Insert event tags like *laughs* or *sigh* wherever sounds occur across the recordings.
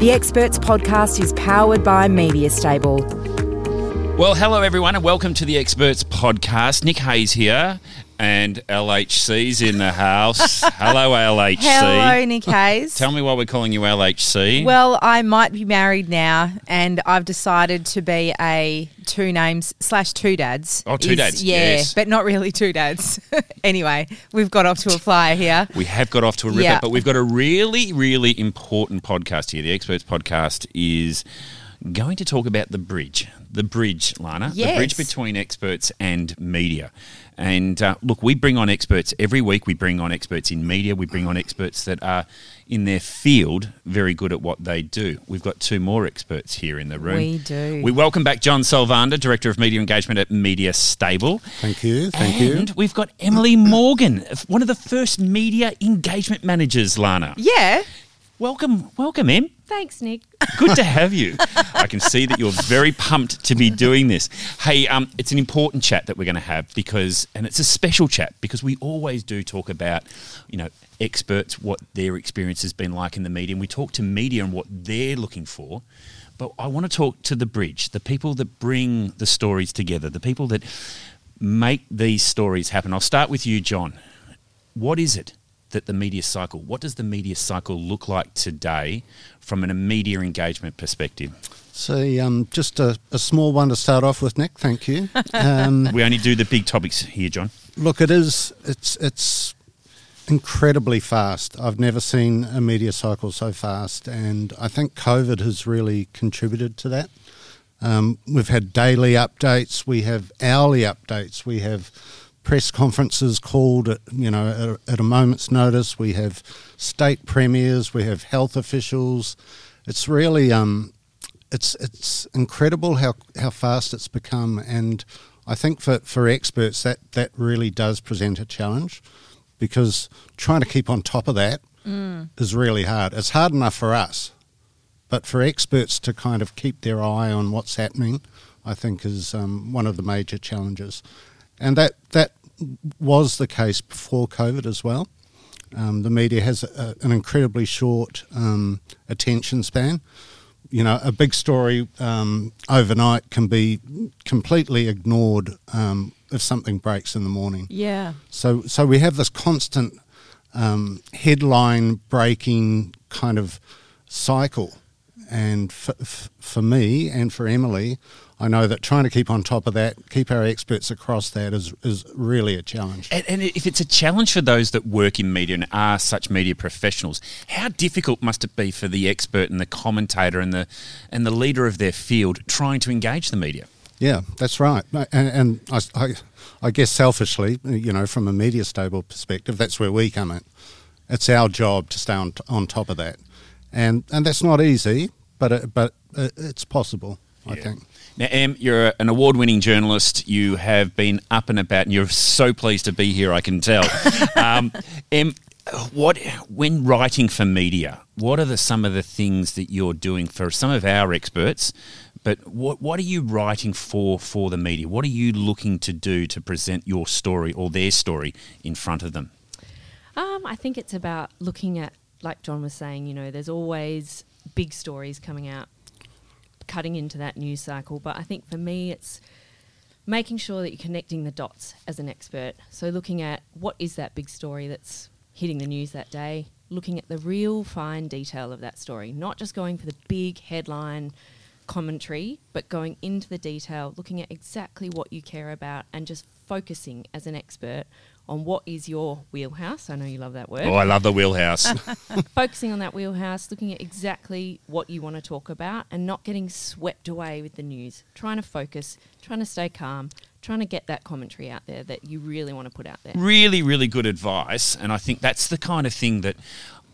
The Experts Podcast is powered by Media Stable. Well, hello everyone, and welcome to the Experts Podcast. Nick Hayes here, and LHC's in the house. *laughs* hello, LHC. Hello, Nick Hayes. Tell me why we're calling you LHC. Well, I might be married now, and I've decided to be a two names slash two dads. Oh, two Is- dads, Yeah, yes. but not really two dads. *laughs* anyway, we've got off to a flyer here. we have got off to a ripper, Yeah. but we've got a really, really important podcast here. The Experts Podcast is going to talk about the bridge. The bridge, Lana. The bridge between experts and media. And uh, look, we bring on experts every week. We bring on experts in media. We bring on experts that are in their field very good at what they do. We've got two more experts here in the room. We do. We welcome back John Solvander, Director of Media Engagement at Media Stable. Thank you. Thank and you. And we've got Emily Morgan, one of the first media engagement managers, Lana. Yeah. Welcome, welcome, Em. Thanks, Nick. Good to have you. I can see that you're very pumped to be doing this. Hey, um, it's an important chat that we're going to have because, and it's a special chat because we always do talk about, you know, experts, what their experience has been like in the media, and we talk to media and what they're looking for. But I want to talk to the bridge, the people that bring the stories together, the people that make these stories happen. I'll start with you, John. What is it that the media cycle, what does the media cycle look like today from an, a media engagement perspective? So, um, just a, a small one to start off with, Nick. Thank you. Um, *laughs* We only do the big topics here, John. look, it is. It's it's incredibly fast. I've never seen a media cycle so fast, and I think COVID has really contributed to that. Um, we've had daily updates. We have hourly updates. We have press conferences called, at, you know, at, at a moment's notice. We have state premiers. We have health officials. It's really, um, it's it's incredible how how fast it's become, and I think for for experts that that really does present a challenge because trying to keep on top of that is really hard. It's hard enough for us, but for experts to kind of keep their eye on what's happening, I think is um, one of the major challenges, and that that was the case before COVID as well. Um, the media has a, an incredibly short um, attention span. You know, a big story um, overnight can be completely ignored um, if something breaks in the morning. Yeah. So, so we have this constant um, headline breaking kind of cycle. And for, for me and for Emily, I know that trying to keep on top of that, keep our experts across that is, is really a challenge. And, and if it's a challenge for those that work in media and are such media professionals, how difficult must it be for the expert and the commentator and the and the leader of their field trying to engage the media? Yeah, that's right. And, and I, I, I guess selfishly, you know, from a media stable perspective, that's where we come in. It's our job to stay on, on top of that. And, and that's not easy, but, it, but it's possible, I Yeah. think. Now, Em, you're an award-winning journalist. You have been up and about, and you're so pleased to be here. I can tell. *laughs* um, Em, what when writing for media? What are the some of the things that you're doing for some of our experts? But what what are you writing for for the media? What are you looking to do to present your story or their story in front of them? Um, I think it's about looking at, like John was saying, you know, there's always big stories coming out, cutting into that news cycle. But I think for me, it's making sure that you're connecting the dots as an expert. So looking at what is that big story that's hitting the news that day, looking at the real fine detail of that story, not just going for the big headline commentary, but going into the detail, looking at exactly what you care about, and just focusing as an expert on what is your wheelhouse. I know you love that word. Oh, I love the wheelhouse. *laughs* Focusing on that wheelhouse, looking at exactly what you want to talk about, and not getting swept away with the news. Trying to focus, trying to stay calm, trying to get that commentary out there that you really want to put out there. really, really good advice. And I think that's the kind of thing that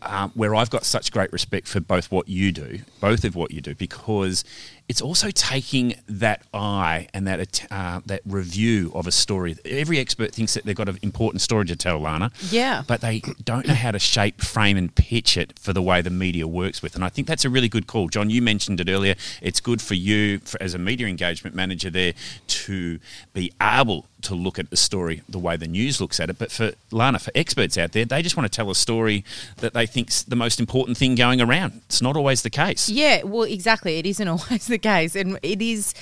um, where I've got such great respect for both what you do, both of what you do, because it's also taking that eye and that uh, that review of a story. Every expert thinks that they've got an important story to tell, Lana. Yeah. But they don't know how to shape, frame, and pitch it for the way the media works with. And I think that's a really good call. John, you mentioned it earlier. It's good for you for, as a media engagement manager there to be able to look at the story the way the news looks at it. But for Lana, for experts out there, they just want to tell a story that they think's the most important thing going around. It's not always the case. Yeah, well, exactly. It isn't *laughs* always the case, and it is.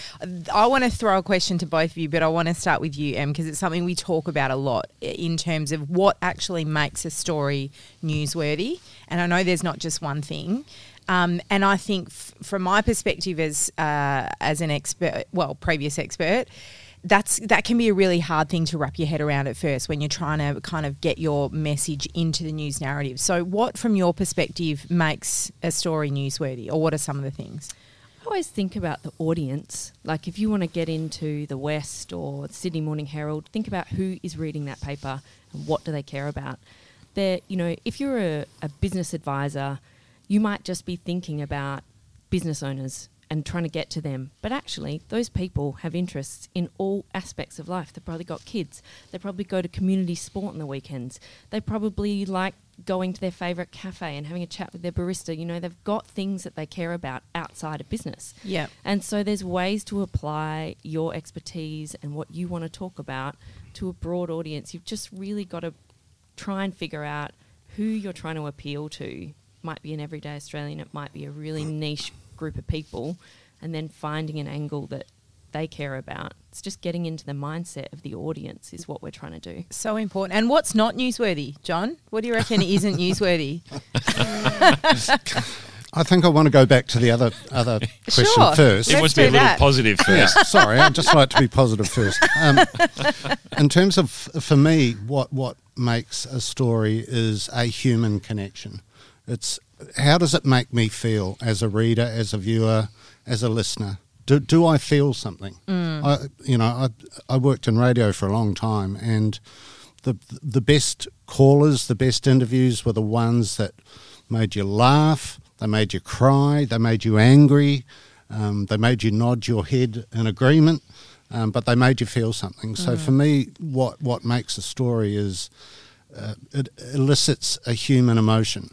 I want to throw a question to both of you, but I want to start with you, Em, because it's something we talk about a lot in terms of what actually makes a story newsworthy. And I know there's not just one thing. Um, and I think, f- from my perspective as uh, as an expert, well, previous expert, that's that can be a really hard thing to wrap your head around at first when you're trying to kind of get your message into the news narrative. So, what from your perspective makes a story newsworthy, or what are some of the things? I always think about the audience. Like if you want to get into the West or the Sydney Morning Herald, think about who is reading that paper and what do they care about. There, you know, if you're a, a business advisor, you might just be thinking about business owners and trying to get to them. But actually, those people have interests in all aspects of life. They've probably got kids. They probably go to community sport on the weekends. They probably like going to their favourite cafe and having a chat with their barista. You know, they've got things that they care about outside of business. Yeah. And so there's ways to apply your expertise and what you want to talk about to a broad audience. You've just really got to try and figure out who you're trying to appeal to. Might be an everyday Australian, it might be a really niche group of people, and then finding an angle that they care about. It's just getting into the mindset of the audience is what we're trying to do. So important. And what's not newsworthy, John? What do you reckon isn't newsworthy? I think I want to go back to the other other question Sure. first. It Let's must be a little that. positive Yeah, first. *laughs* sorry, I'd just like to be positive first. Um, *laughs* in terms of, for me, what what makes a story is a human connection. It's how does it make me feel as a reader, as a viewer, as a listener? Do, do I feel something? I, you know, I, I worked in radio for a long time, and the the best callers, the best interviews were the ones that made you laugh, they made you cry, they made you angry, um, they made you nod your head in agreement, um, but they made you feel something. So for me, what what makes a story is uh, it elicits a human emotion,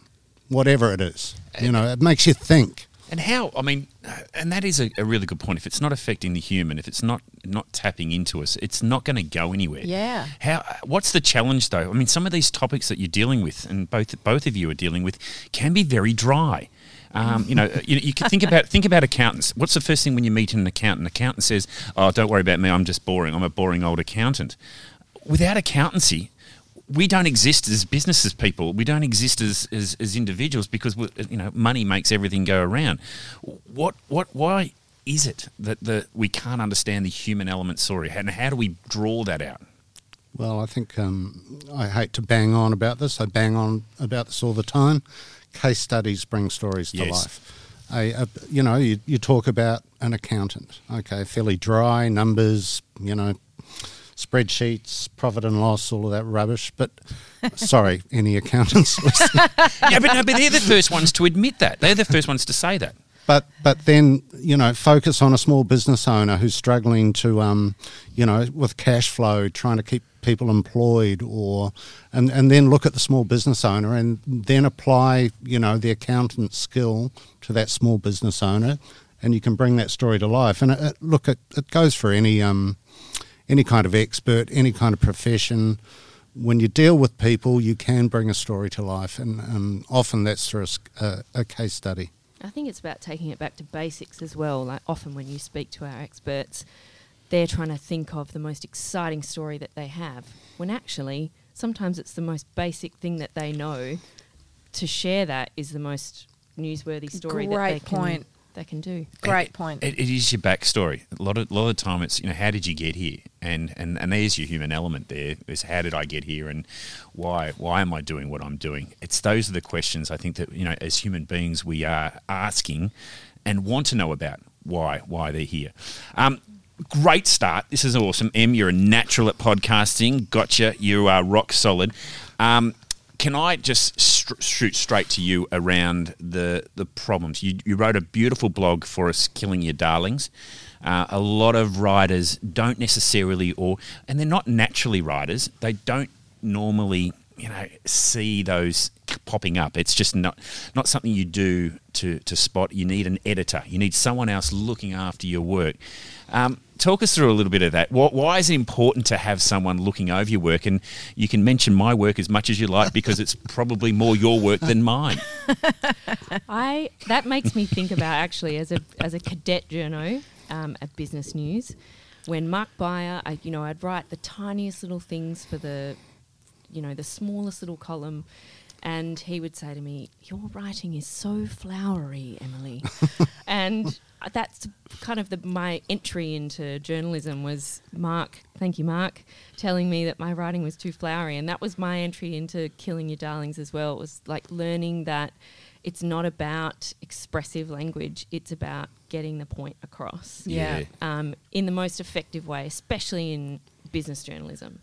whatever it is. You know, it makes you think. And how? I mean, and that is a, a really good point. If it's not affecting the human, if it's not not tapping into us, it's not going to go anywhere. Yeah. How? What's the challenge though? I mean, some of these topics that you're dealing with, and both both of you are dealing with, can be very dry. Um, you know, you, you can think about think about accountants. What's the first thing when you meet an accountant? An accountant says, "Oh, don't worry about me. I'm just boring. I'm a boring old accountant." Without accountancy, we don't exist as businesses people. We don't exist as, as, as individuals because you know money makes everything go around. What what why is it that the we can't understand the human element story and how do we draw that out? Well, I think um, I hate to bang on about this. I bang on about this all the time. Case studies bring stories to Yes. life. A, a, you know, you, you talk about an accountant. Okay, fairly dry numbers. You know, spreadsheets, profit and loss, all of that rubbish. But sorry, *laughs* any accountants *laughs* yeah, but no, but they're the first ones to admit that. They're the first ones to say that. But but then you know focus on a small business owner who's struggling to um you know with cash flow, trying to keep people employed, or and and then look at the small business owner and then apply you know the accountant skill to that small business owner, and you can bring that story to life. And it, it, look, it, it goes for any um any kind of expert, any kind of profession. When you deal with people, you can bring a story to life, and, and often that's through a s- a, a case study. I think it's about taking it back to basics as well. Like often when you speak to our experts, they're trying to think of the most exciting story that they have, when actually sometimes it's the most basic thing that they know. To share that is the most newsworthy story that they Great can, point. They can do. Great point. It, it is your backstory. A lot of a lot of the time, it's you know how did you get here, and and and there's your human element. There is how did I get here, and why why am I doing what I'm doing? It's those are the questions I think that you know as human beings we are asking, and want to know about why why they're here. Um, great start. This is awesome. Em, you're a natural at podcasting. Gotcha. You are rock solid. Um, can I just str- shoot straight to you around the the problems? You, you wrote a beautiful blog for us, killing your darlings. Uh, a lot of writers don't necessarily, or and they're not naturally writers. They don't normally, you know, see those popping up. It's just not not something you do to to spot. You need an editor. You need someone else looking after your work. Um, talk us through a little bit of that. Why, why is it important to have someone looking over your work? And you can mention my work as much as you like because it's *laughs* probably more your work than mine. *laughs* I that makes me think about actually as a as a cadet journo um, at Business News, when Mark Beyer, I, you know, I'd write the tiniest little things for the, you know, the smallest little column, and he would say to me, "Your writing is so flowery, Emily," *laughs* and that's kind of the, my entry into journalism was Mark. Thank you, Mark, telling me that my writing was too flowery, and that was my entry into killing your darlings as well. It was like learning that it's not about expressive language; it's about getting the point across. Yeah. Yeah. Um, in the most effective way, especially in business journalism.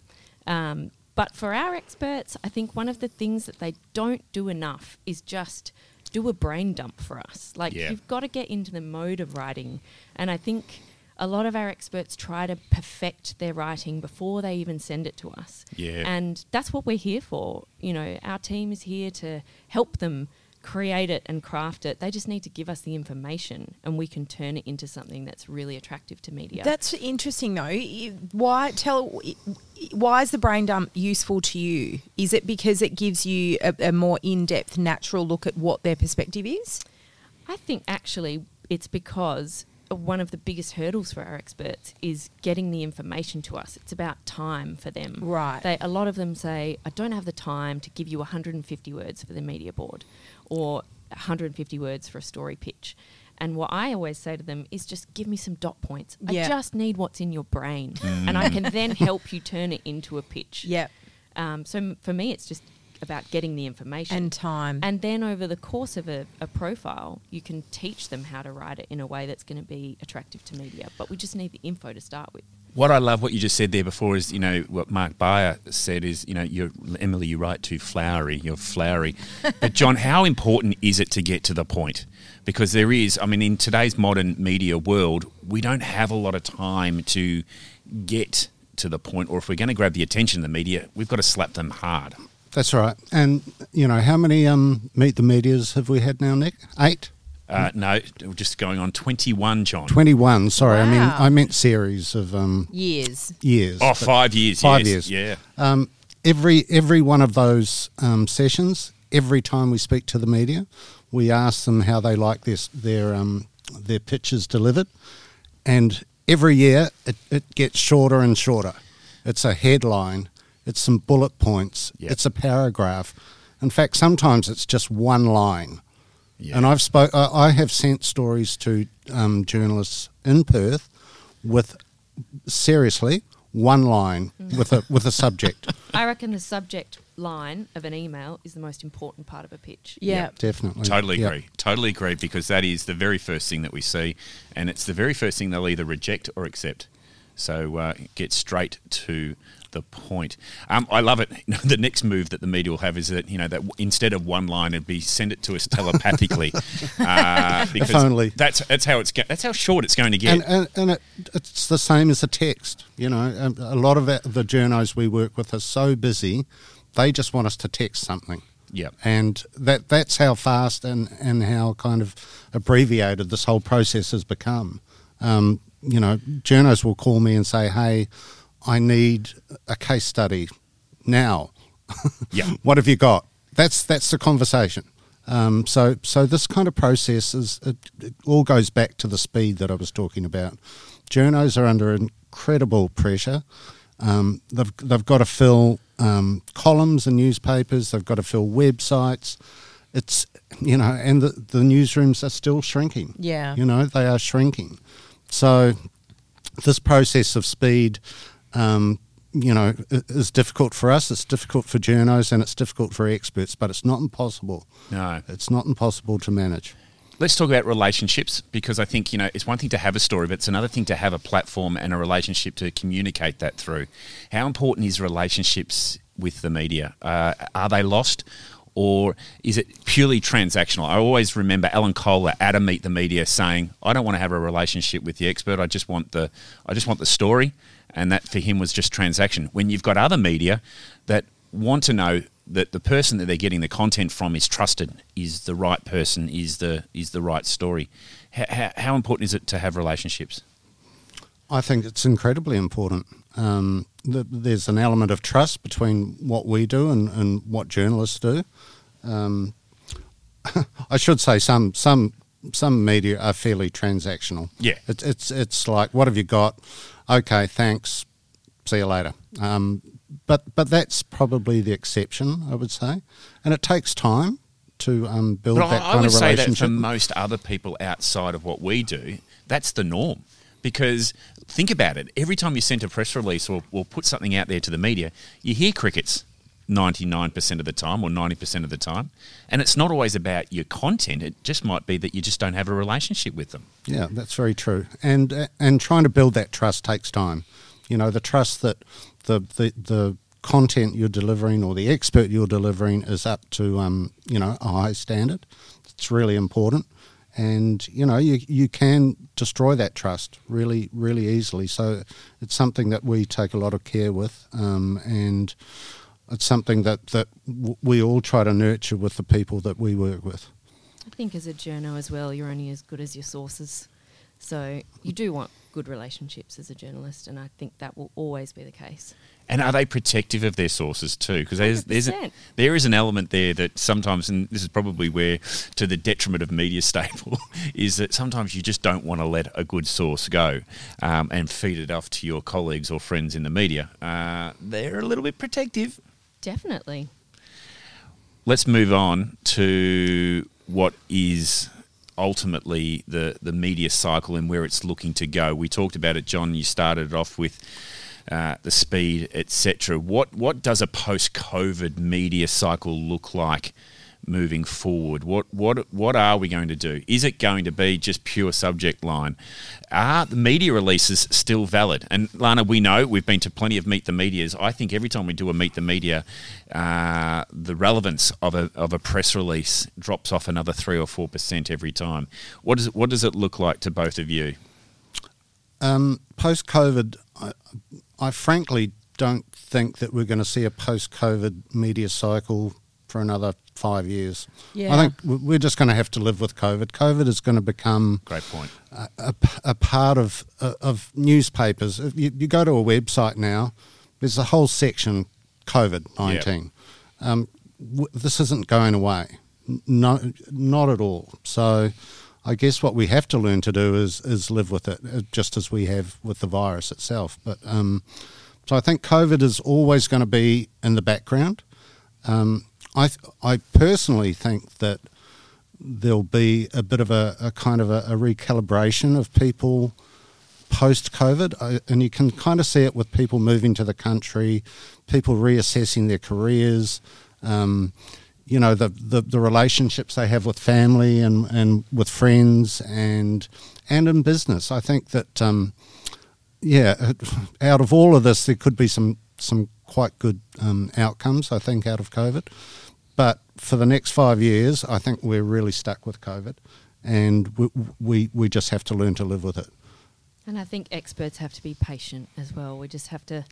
Um, but for our experts, I think one of the things that they don't do enough is just do a brain dump for us. Like Yeah. you've got to get into the mode of writing, and I think a lot of our experts try to perfect their writing before they even send it to us. Yeah. And that's what we're here for. You know, our team is here to help them create it and craft it. They just need to give us the information and we can turn it into something that's really attractive to media. That's interesting, though. Why tell? Why is the brain dump useful to you? Is it because it gives you a, a more in-depth, natural look at what their perspective is? I think actually it's because one of the biggest hurdles for our experts is getting the information to us. It's about time for them. Right. They, a lot of them say, I don't have the time to give you 150 words for the media board or 150 words for a story pitch. And what I always say to them is just give me some dot points. Yeah. I just need what's in your brain. And I can then help you turn it into a pitch. Yep. Um, so m- for me, it's just about getting the information. And time. And then over the course of a, a profile, you can teach them how to write it in a way that's going to be attractive to media. But we just need the info to start with. What I love, what you just said there before, is you know what Mark Beyer said is you know you're Emily, you write too flowery, you're flowery. *laughs* but John, how important is it to get to the point? Because there is, I mean, in today's modern media world, we don't have a lot of time to get to the point, or if we're going to grab the attention of the media, we've got to slap them hard. That's right. And you know how many um, meet the medias have we had now, Nick? Eight. Uh, no, we're just going on 21, John. 21, sorry. I mean, I meant series of um, Years. years. Oh, but five years. Five yes. years. Yeah. Um, every every one of those um, sessions, every time we speak to the media, we ask them how they like this, their um, their pitches delivered, and every year it, it gets shorter and shorter. It's a headline, it's some bullet points, Yep. it's a paragraph. In fact, sometimes it's just one line. Yeah. And I've spoke. I I have sent stories to um, journalists in Perth with seriously one line with a with a subject. *laughs* I reckon the subject line of an email is the most important part of a pitch. Yeah. Definitely, Totally Yep. agree. Totally agree because that is the very first thing that we see, and it's the very first thing they'll either reject or accept. So uh, get straight to the point. Um, I love it. *laughs* the next move that the media will have is that you know that instead of one line, it'd be send it to us telepathically. *laughs* uh, because only. that's that's how it's go- that's how short it's going to get. And, and, and it, it's the same as a text. You know, a lot of it, the journos we work with are so busy, they just want us to text something. Yep. And that that's how fast and, and how kind of abbreviated this whole process has become. Um, you know, journos will call me and say, hey, I need a case study now. *laughs* Yeah. what have you got? That's that's the conversation. Um, so so this kind of process is it, it all goes back to the speed that I was talking about. Journos are under incredible pressure. Um, they've they've got to fill um, columns in newspapers. They've got to fill websites. It's you know, and the the newsrooms are still shrinking. Yeah. you know they are shrinking. So this process of speed, um, you know, is difficult for us. It's difficult for journos, and it's difficult for experts. But it's not impossible. No. It's not impossible to manage. Let's talk about relationships because I think, you know, it's one thing to have a story, but it's another thing to have a platform and a relationship to communicate that through. How important is relationships with the media? Uh, are they lost? Or is it purely transactional? I always remember Alan Kohler at a Meet the Media saying, "I don't want to have a relationship with the expert. I just want the, I just want the story." And that for him was just transaction. When you've got other media that want to know that the person that they're getting the content from is trusted, is the right person, is the is the right story. How, how important is it to have relationships? I think it's incredibly important. Um, th- there's an element of trust between what we do and, and what journalists do. Um, *laughs* I should say some some some media are fairly transactional. Yeah. it's it's it's like what have you got? Okay, thanks. See you later. Um, but but that's probably the exception, I would say, and it takes time to um, build But that I, I kind would of say that for most other people outside of what we do, that's the norm. Because think about it, every time you send a press release or, or put something out there to the media, you hear crickets 99% of the time or 90% of the time. And it's not always about your content, it just might be that you just don't have a relationship with them. Yeah, that's very true. And and trying to build that trust takes time. You know, the trust that the the, the content you're delivering or the expert you're delivering is up to um, you know a high standard. It's really important. And you know you you can destroy that trust really really easily. So it's something that we take a lot of care with, um, and it's something that that w- we all try to nurture with the people that we work with. I think as a journo as well, you're only as good as your sources. So you do want good relationships as a journalist, and I think that will always be the case. And are they protective of their sources too? Because there's, there's a, there is an element there that sometimes, and this is probably where, to the detriment of media *laughs* stable, is that sometimes you just don't want to let a good source go um, and feed it off to your colleagues or friends in the media. Uh, they're a little bit protective. Definitely. Let's move on to what is ultimately the, the media cycle and where it's looking to go. We talked about it, John. You started off with uh, the speed, etc. What what does a post COVID media cycle look like moving forward? What what what are we going to do? Is it going to be just pure subject line? Are the media releases still valid? And Lana, we know we've been to plenty of meet the medias. I think every time we do a meet the media, uh, the relevance of a of a press release drops off another three or four percent every time. What does what does it look like to both of you? Um, post COVID, I, I frankly don't think that we're going to see a post COVID media cycle for another five years. Yeah. I think we're just going to have to live with COVID. COVID is going to become Great point. a, a, a part of uh, of newspapers. If you, you go to a website now, there's a whole section COVID nineteen. Um, w- this isn't going away. No, not at all. So, I guess what we have to learn to do is is live with it, uh, just as we have with the virus itself. But um, so I think COVID is always going to be in the background. Um, I I personally think that there'll be a bit of a, a kind of a, a recalibration of people post COVID, and you can kind of see it with people moving to the country, people reassessing their careers, um, you know, the, the, the relationships they have with family and, and with friends and and in business. I think that, um, yeah, *laughs* out of all of this, there could be some some quite good um, outcomes. I think out of COVID, but for the next five years, I think we're really stuck with COVID, and we we, we just have to learn to live with it. And I think experts have to be patient as well. We just have to,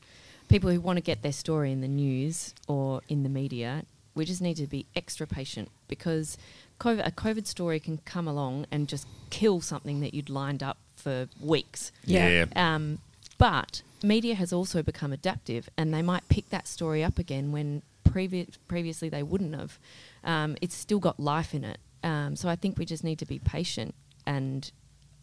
people who want to get their story in the news or in the media, we just need to be extra patient because COVID, a COVID story can come along and just kill something that you'd lined up for weeks. Yeah. Um, but media has also become adaptive, and they might pick that story up again when previ- previously they wouldn't have. Um, it's still got life in it. Um, so I think we just need to be patient and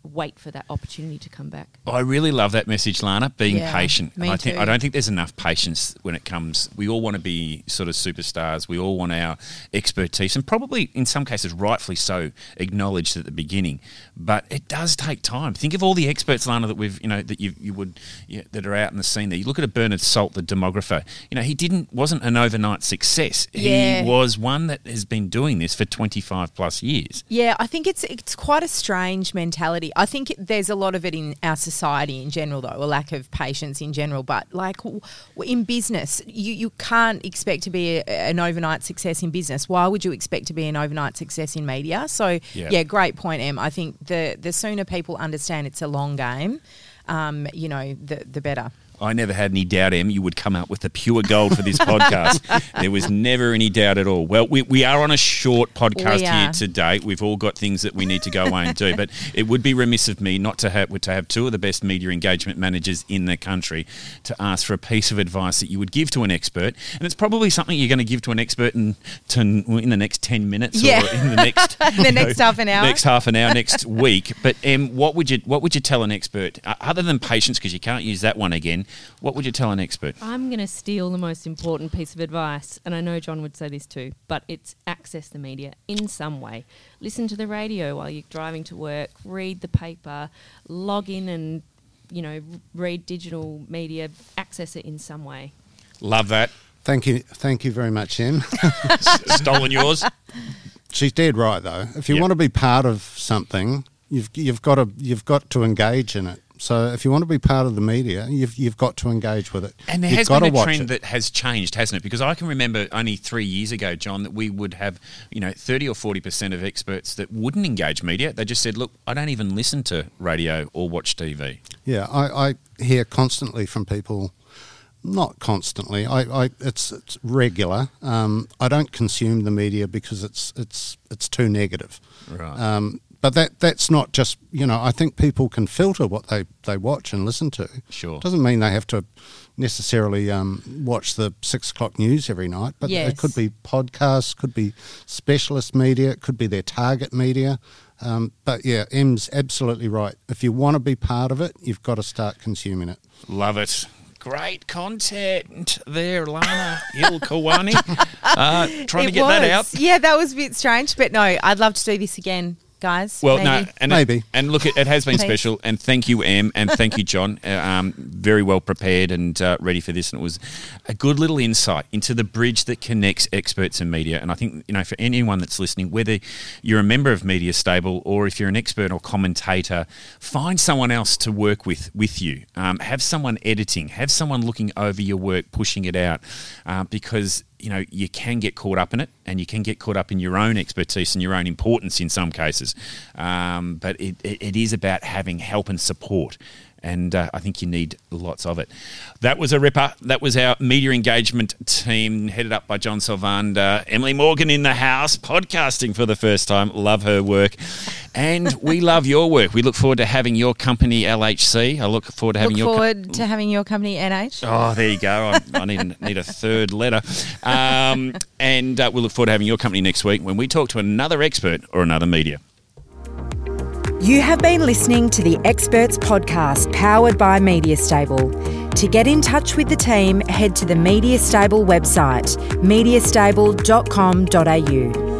wait for that opportunity to come back. I really love that message, Lana. Being Yeah, patient. me I think too. I don't think there's enough patience when it comes. We all want to be sort of superstars. We all want our expertise, and probably in some cases, rightfully so, acknowledged at the beginning. But it does take time. Think of all the experts, Lana, that we've you know that you you would you know, that are out in the scene. There, you look at a Bernard Salt, the demographer. You know, he didn't wasn't an overnight success. Yeah. He was one that has been doing this for 25 plus years. Yeah, I think it's it's quite a strange mentality. I think there's a lot of it in our society in general, though, a lack of patience in general. But like in business, you, you can't expect to be a, an overnight success in business. Why would you expect to be an overnight success in media? So, Yeah. yeah, great point, Em. I think the, the sooner people understand it's a long game, um, you know, the, the better. I never had any doubt, Em, you would come out with the pure gold for this *laughs* podcast. there was never any doubt at all. Well, we, we are on a short podcast We here are. today. We've all got things that we need to go away and do, but *laughs* it would be remiss of me not to have to have two of the best media engagement managers in the country to ask for a piece of advice that you would give to an expert, and it's probably something you're going to give to an expert in to, in the next ten minutes Yeah. or in the next *laughs* The you next half an hour. next half an hour next week. But um, what would you what would you tell an expert uh, other than patience because you can't use that one again? What would you tell an expert? I'm going to steal the most important piece of advice, and I know John would say this too, but it's access the media in some way. Listen to the radio while you're driving to work, read the paper, log in and, you know, read digital media, access it in some way. Love that. Thank you, thank you very much, Em. *laughs* Stolen yours. She's dead right though. If you Yep. want to be part of something, you've you've got to you've got to engage in it. So if you want to be part of the media, you've you've got to engage with it. And there you've has got been a trend it. that has changed, hasn't it? Because I can remember only three years ago, John, that we would have, you know, 30 or 40% of experts that wouldn't engage media. They just said, look, I don't even listen to radio or watch TV. Yeah, I, I hear constantly from people. Not constantly. I, I it's it's regular. Um, I don't consume the media because it's it's it's too negative. Right. Um, but that that's not just you know. I think people can filter what they, they watch and listen to. Sure. Doesn't mean they have to necessarily um, watch the six o'clock news every night. But Yes. it could be podcasts, could be specialist media, it could be their target media. Um, but yeah, Em's absolutely right. If you want to be part of it, you've got to start consuming it. Love it. Great content there, Lana Ilkawani. *laughs* Uh, trying to It get that out. Yeah, that was a bit strange, but no, I'd love to do this again, guys. Well, maybe. no, and Maybe. and look, it, it has been special, and thank you, Em, and thank you, John. *laughs* Uh, um, very well prepared and uh, ready for this, and it was a good little insight into the bridge that connects experts and media. And I think you know, for anyone that's listening, whether you're a member of Media Stable or if you're an expert or commentator, find someone else to work with with you. Um, have someone editing, have someone looking over your work, pushing it out, uh, because you know you can get caught up in it and you can get caught up in your own expertise and your own importance in some cases. Um, but it, it, it is about having help and support and uh, I think you need lots of it. That was a ripper. That was our media engagement team, headed up by John Solvander. Emily Morgan in the house, podcasting for the first time. Love her work. And we *laughs* love your work. We look forward to having your company, LHC. I look forward to having Look your forward to having your company, NH. Oh, there you go. I, *laughs* I need, a, need a third letter. Um, and uh, we'll look forward to having your company next week when we talk to another expert or another media. You have been listening to the Experts Podcast powered by Media Stable. To get in touch with the team, head to the Media Stable website, mediastable.com.au.